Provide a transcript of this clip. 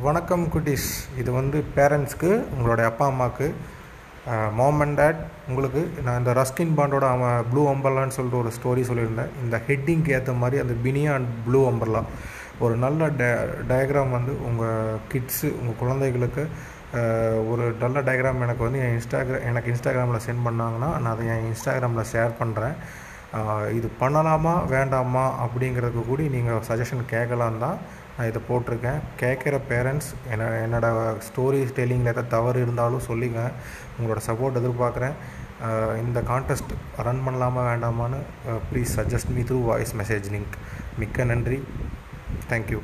வணக்கம் குட்டீஸ். இது வந்து பேரண்ட்ஸ்க்கு உங்களுடைய அப்பா அம்மாவுக்கு மாம் அண்ட் டேட் உங்களுக்கு நான் இந்த ரஸ்கின் பாண்டோட அவன் ப்ளூ அம்பர்லான்னு சொல்லிட்டு ஒரு ஸ்டோரி சொல்லியிருந்தேன். இந்த ஹெட்டிங்க்கு ஏற்ற மாதிரி அந்த பினியா அண்ட் ப்ளூ அம்பர்லா ஒரு நல்ல டய டயக்ராம் வந்து உங்கள் கிட்ஸு உங்கள் குழந்தைகளுக்கு ஒரு நல்ல டயக்ராம் எனக்கு வந்து என் இன்ஸ்டாகிராம் எனக்கு இன்ஸ்டாகிராமில் சென்ட் பண்ணாங்கன்னா நான் அதை என் இன்ஸ்டாகிராமில் ஷேர் பண்ணுறேன் இது பண்ணலாமா வேண்டாமா அப்படிங்கிறதுக்கு கூட நீங்கள் சஜஷன் கேட்கலாம் தான் நான் இதை போட்டிருக்கேன். கேட்குற பேரண்ட்ஸ் என்ன என்னோட ஸ்டோரி டெல்லிங்கில் ஏதாவது தவறு இருந்தாலும் சொல்லிங்க. உங்களோட சப்போர்ட் எதிர்பார்க்குறேன். இந்த கான்டெஸ்ட் ரன் பண்ணலாமா வேண்டாமான்னு please suggest me through voice message link மிக்க நன்றி. Thank you